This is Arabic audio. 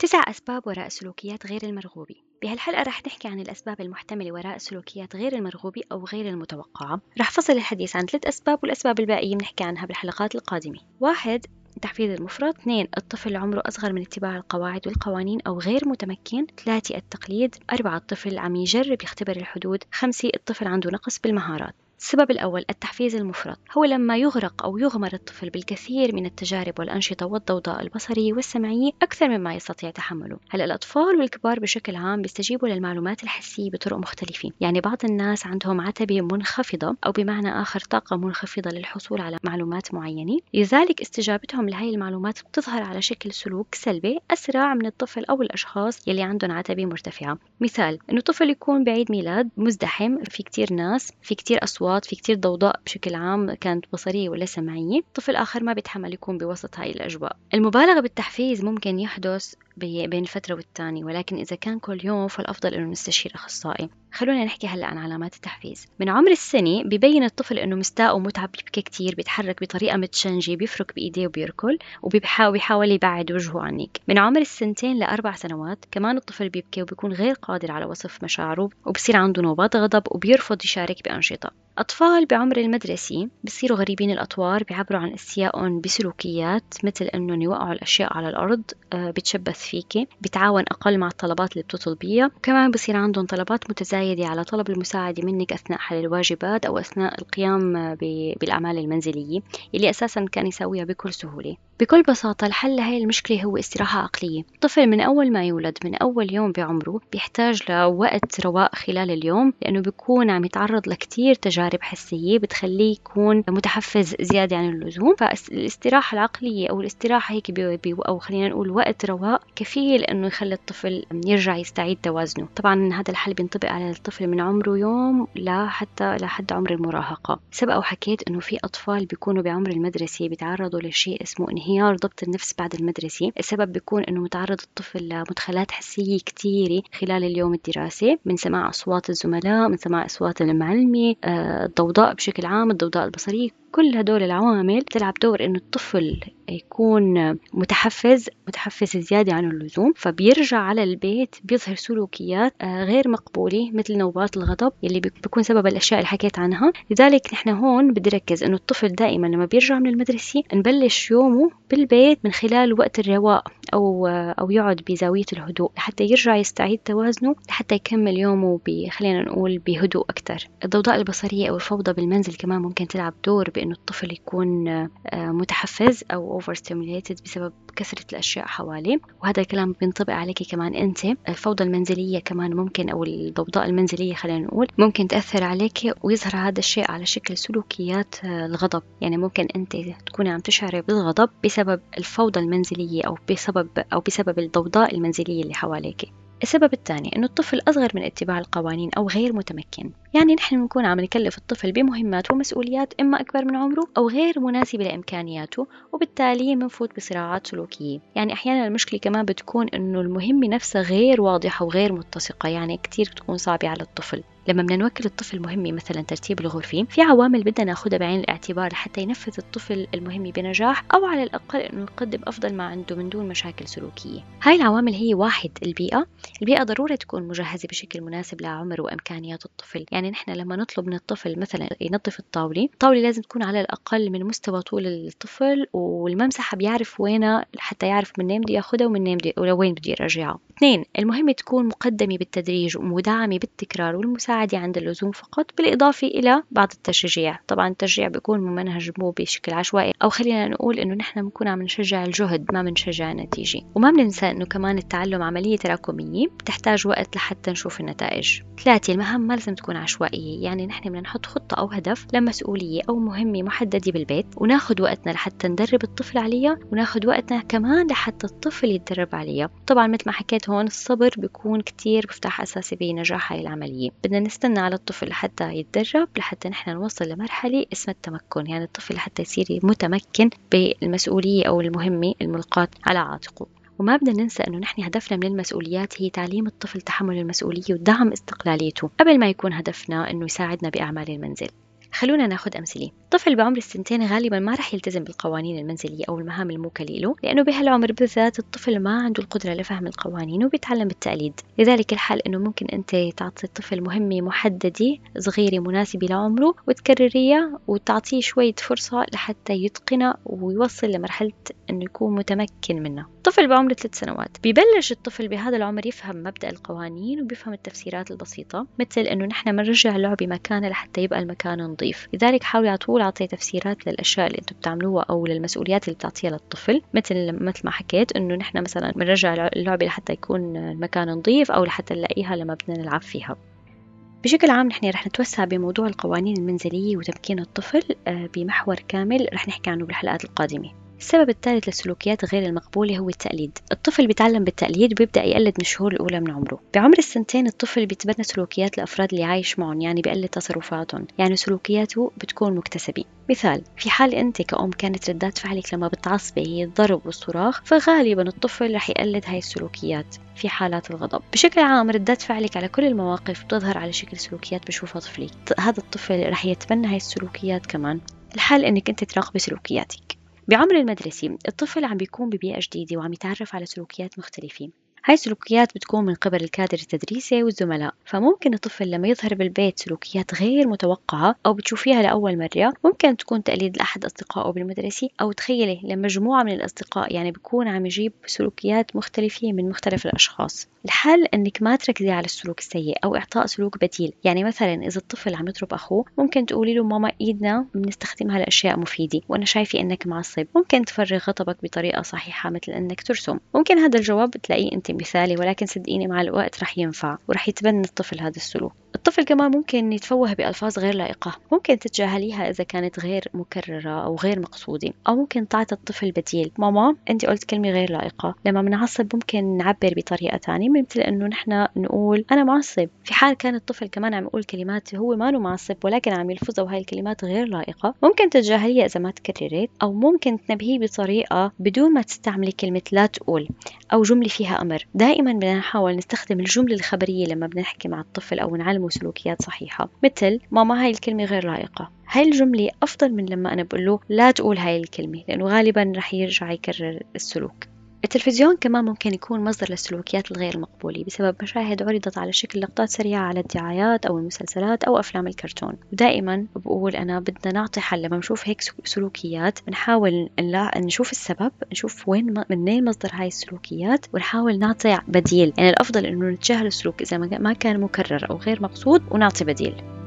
تسع أسباب وراء السلوكيات غير المرغوبة بهالحلقة رح نحكي عن الأسباب المحتملة وراء السلوكيات غير المرغوبة أو غير المتوقعة. رح فصل الحديث عن ثلاث أسباب والأسباب الباقية بنحكي عنها بالحلقات القادمة. واحد التحفيز المفرط. اثنين الطفل عمره أصغر من اتباع القواعد والقوانين أو غير متمكن. ثلاثة التقليد. أربعة الطفل عم يجرب يختبر الحدود. خمسة الطفل عنده نقص بالمهارات. السبب الأول التحفيز المفرط. هو لما يغرق أو يغمر الطفل بالكثير من التجارب والأنشطة والضوضاء البصرية والسمعية أكثر مما يستطيع تحمله. هلا الأطفال والكبار بشكل عام بيستجيبوا للمعلومات الحسية بطرق مختلفة؟ يعني بعض الناس عندهم عتبة منخفضة أو بمعنى آخر طاقة منخفضة للحصول على معلومات معينة. لذلك استجابتهم لهي المعلومات بتظهر على شكل سلوك سلبي أسرع من الطفل أو الأشخاص يلي عندهم عتبة مرتفعة. مثال إنه طفل يكون بعيد ميلاد مزدحم في كتير ناس في كتير أصوات أصوات في كتير ضوضاء بشكل عام كانت بصرية ولا سمعية طفل آخر ما بيتحمل يكون بوسط هاي الأجواء. المبالغة بالتحفيز ممكن يحدث بين فترة والتانية ولكن إذا كان كل يوم فالأفضل إنه نستشير أخصائي. خلونا نحكي هلأ عن علامات التحفيز. من عمر السنة ببين الطفل إنه مستاء ومتعب بيبكي كتير بيتحرك بطريقة متشنجة بيفرك بإيديه وبيركل وبيحاول يبعد وجهه عنك من عمر السنتين لأربع سنوات كمان الطفل بيبكي وبيكون غير قادر على وصف مشاعره وبصير عنده نوبات غضب وبيرفض يشارك بأنشطة. أطفال بعمر المدرسي بصيروا غريبين الأطوار بيعبروا عن استيائهم بسلوكيات مثل إنهم يوقعوا الأشياء على الأرض آه، بتشبث فيكي بتعاون أقل مع الطلبات اللي بتطلبيها وكمان بصير عندهم طلبات متزايدة على طلب المساعدة منك أثناء حل الواجبات أو أثناء القيام بالأعمال المنزلية اللي أساسا كان يسويها بكل سهولة. بكل بساطة الحل لهي المشكلة هو استراحة عقلية. الطفل من أول ما يولد من أول يوم بعمره بيحتاج لوقت رواء خلال اليوم لأنه بيكون عم يتعرض لكتير تجارب حسية بتخليه يكون متحفز زيادة عن اللزوم. فالاستراحة العقلية أو الاستراحة هيك بي بي أو خلينا نقول وقت رواء كفيل إنه يخلي الطفل يرجع يستعيد توازنه. طبعا هذا الحل بينطبق على الطفل من عمره يوم لحتى لحد عمر المراهقة. سبق وحكيت إنه في أطفال بيكونوا بعمر المدرسة بيتعرضوا لشيء اسمه انهيار ضبط النفس بعد المدرسة. السبب بيكون إنه متعرض الطفل لمدخلات حسية كثيرة خلال اليوم الدراسي من سماع أصوات الزملاء من سماع أصوات المعلمة آه، الضوضاء بشكل عام الضوضاء البصرية. كل هدول العوامل تلعب دور إنه الطفل يكون متحفز متحفز زيادة عن اللزوم فبيرجع على البيت بيظهر سلوكيات آه، غير مقبولة مثل نوبات الغضب اللي بيكون سبب الأشياء اللي حكيت عنها. لذلك نحن هون بدي ركز إنه الطفل دائما لما بيرجع من المدرسة نبلش يومه بالبيت من خلال وقت الرواء أو آه، أو يقعد بزاوية الهدوء. لحتى يرجع يستعيد توازنه لحتى يكمل يومه خلينا نقول بهدوء أكثر الضوضاء البصرية أو الفوضى بالمنزل كمان ممكن تلعب دور بأنه الطفل يكون آه، متحفز أو over stimulated بسبب كثرة الأشياء حواليه. وهذا الكلام بينطبق عليك كمان أنت. الفوضى المنزلية كمان ممكن أو الضوضاء المنزلية خلينا نقول ممكن تأثر عليك ويظهر هذا الشيء على شكل سلوكيات آه، الغضب. يعني ممكن أنت تكوني عم تشعري بالغضب بسبب الفوضى المنزلية أو بسبب أو بسبب الضوضاء المنزلية اللي حواليك. السبب الثاني أنه الطفل أصغر من اتباع القوانين أو غير متمكن. يعني نحن بنكون عم نكلف الطفل بمهمات ومسؤوليات إما أكبر من عمره أو غير مناسبة لإمكانياته وبالتالي بنفوت بصراعات سلوكية. يعني أحيانا المشكلة كمان بتكون أنه المهمة نفسها غير واضحة وغير متسقة. يعني كتير بتكون صعبة على الطفل. لما بدنا نوكل الطفل مهمة مثلا ترتيب الغرفة في عوامل بدنا ناخذها بعين الاعتبار لحتى ينفذ الطفل المهمة بنجاح أو على الأقل إنه يقدم أفضل ما عنده من دون مشاكل سلوكية. هاي العوامل هي واحد البيئة. البيئة ضروري تكون مجهزة بشكل مناسب لعمر وإمكانيات الطفل. يعني نحن لما نطلب من الطفل مثلا ينظف الطاولة الطاولة لازم تكون على الأقل من مستوى طول الطفل والممسحة بيعرف وينها حتى يعرف من بده ياخذها ومن بده ولوين بده يرجعها اثنين المهمة تكون مقدمة بالتدريج ومدعمة بالتكرار والمساعدة عند اللزوم فقط بالإضافة إلى بعض التشجيع. طبعا التشجيع بيكون ممنهج مو بشكل عشوائي أو خلينا نقول إنه نحن بنكون عم نشجع الجهد ما بنشجع النتيجة. وما بننسى إنه كمان التعلم عملية تراكمية بتحتاج وقت لحتى نشوف النتائج. ثلاثة المهام ما لازم تكون عشوائية. يعني نحن بدنا نحط خطة أو هدف لمسؤولية أو مهمة محددة بالبيت وناخذ وقتنا لحتى ندرب الطفل عليها وناخذ وقتنا كمان لحتى الطفل يتدرب عليها. طبعا مثل ما حكيت هون الصبر بيكون كتير مفتاح أساسي بنجاح هاي العملية. بدنا نستنى على الطفل لحتى يتدرب لحتى نحن نوصل لمرحلة اسمها التمكن. يعني الطفل لحتى يصير متمكن بالمسؤولية أو المهمة الملقاة على عاتقه. وما بدنا ننسى إنه نحن هدفنا من المسؤوليات هي تعليم الطفل تحمل المسؤولية ودعم استقلاليته قبل ما يكون هدفنا إنه يساعدنا بأعمال المنزل. خلونا ناخذ أمثلة. الطفل بعمر السنتين غالبا ما رح يلتزم بالقوانين المنزلية أو المهام الموكلة له لأنه بهالعمر بالذات الطفل ما عنده القدرة لفهم القوانين وبيتعلم بالتقليد. لذلك الحل أنه ممكن أنت تعطي الطفل مهمة محددة صغيرة مناسبة لعمره وتكرريها وتعطيه شوية فرصة لحتى يتقنها ويوصل لمرحلة أنه يكون متمكن منها. الطفل بعمر ثلاث سنوات. ببلش الطفل بهذا العمر يفهم مبدأ القوانين وبيفهم التفسيرات البسيطة مثل أنه نحن بنرجع اللعبة مكانها لحتى يبقى المكان نظيف. لذلك حاولي على طول أعطي تفسيرات للأشياء اللي أنتم بتعملوها أو للمسؤوليات اللي بتعطيها للطفل مثل مثل ما حكيت أنه نحن مثلا بنرجع اللعبة لحتى يكون المكان نظيف أو لحتى نلاقيها لما بدنا نلعب فيها. بشكل عام نحن رح نتوسع بموضوع القوانين المنزلية وتمكين الطفل آه، بمحور كامل رح نحكي عنه بالحلقات القادمة. السبب الثالث للسلوكيات غير المقبولة هو التقليد. الطفل بيتعلم بالتقليد وبيبدأ يقلد من الشهور الأولى من عمره. بعمر السنتين الطفل بيتبنى سلوكيات الأفراد اللي عايش معهم يعني بيقلد تصرفاتهم. يعني سلوكياته بتكون مكتسبة مثال في حال أنت كأم كانت ردات فعلك لما بتعصبي هي الضرب والصراخ فغالبا الطفل رح يقلد هاي السلوكيات في حالات الغضب. بشكل عام ردات فعلك على كل المواقف بتظهر على شكل سلوكيات بشوفها طفلي هذا الطفل رح يتبنى هاي السلوكيات كمان. الحل إنك أنت تراقبي سلوكياتك. بعمر المدرسي الطفل عم بيكون ببيئة جديدة وعم يتعرف على سلوكيات مختلفة. هاي السلوكيات بتكون من قبل الكادر التدريسي والزملاء. فممكن الطفل لما يظهر بالبيت سلوكيات غير متوقعة أو بتشوفيها لأول مرة ممكن تكون تقليد لأحد أصدقائه بالمدرسة أو تخيلي لما مجموعة من الأصدقاء يعني بيكون عم يجيب سلوكيات مختلفة من مختلف الأشخاص. الحل إنك ما تركزي على السلوك السيء أو إعطاء سلوك بديل. يعني مثلا إذا الطفل عم يضرب أخوه ممكن تقولي له ماما إيدنا بنستخدمها لاشياء مفيدة وأنا شايفة إنك معصب ممكن تفرغ غضبك بطريقة صحيحة مثل إنك ترسم. ممكن هذا الجواب تلاقيه أنت مثالي ولكن صدقيني مع الوقت رح ينفع ورح يتبنى الطفل هذا السلوك. الطفل كمان ممكن يتفوه بألفاظ غير لائقة. ممكن تتجاهليها إذا كانت غير مكررة أو غير مقصودة. أو ممكن تعطي الطفل بديل. ماما أنت قلت كلمة غير لائقة. لما بنعصب ممكن نعبر بطريقة ثانية مثل إنه نحن نقول أنا معصب. في حال كان الطفل كمان عم يقول كلمات هو ما معصب ولكن عم يلفظها وهي الكلمات غير لائقة ممكن تتجاهليها إذا ما تكررت أو ممكن تنبهيه بطريقة بدون ما تستعملي كلمة لا تقول أو جملة فيها أمر. دائما بدنا نحاول نستخدم الجملة الخبرية لما بدنا نحكي مع الطفل أو نعلمه سلوكيات صحيحة. مثل ماما هاي الكلمة غير لائقة. هاي الجملة أفضل من لما أنا بقول له لا تقول هاي الكلمة لأنه غالبا رح يرجع يكرر السلوك. التلفزيون كمان ممكن يكون مصدر للسلوكيات الغير المقبولة بسبب مشاهد عرضت على شكل لقطات سريعة على الدعايات أو المسلسلات أو أفلام الكرتون. ودائما بقول أنا بدنا نعطي حل لما نشوف هيك سلوكيات بنحاول نشوف السبب نشوف وين منين مصدر هاي السلوكيات ونحاول نعطي بديل. يعني الأفضل إنه نتجاهل السلوك إذا ما كان مكرر أو غير مقصود ونعطي بديل.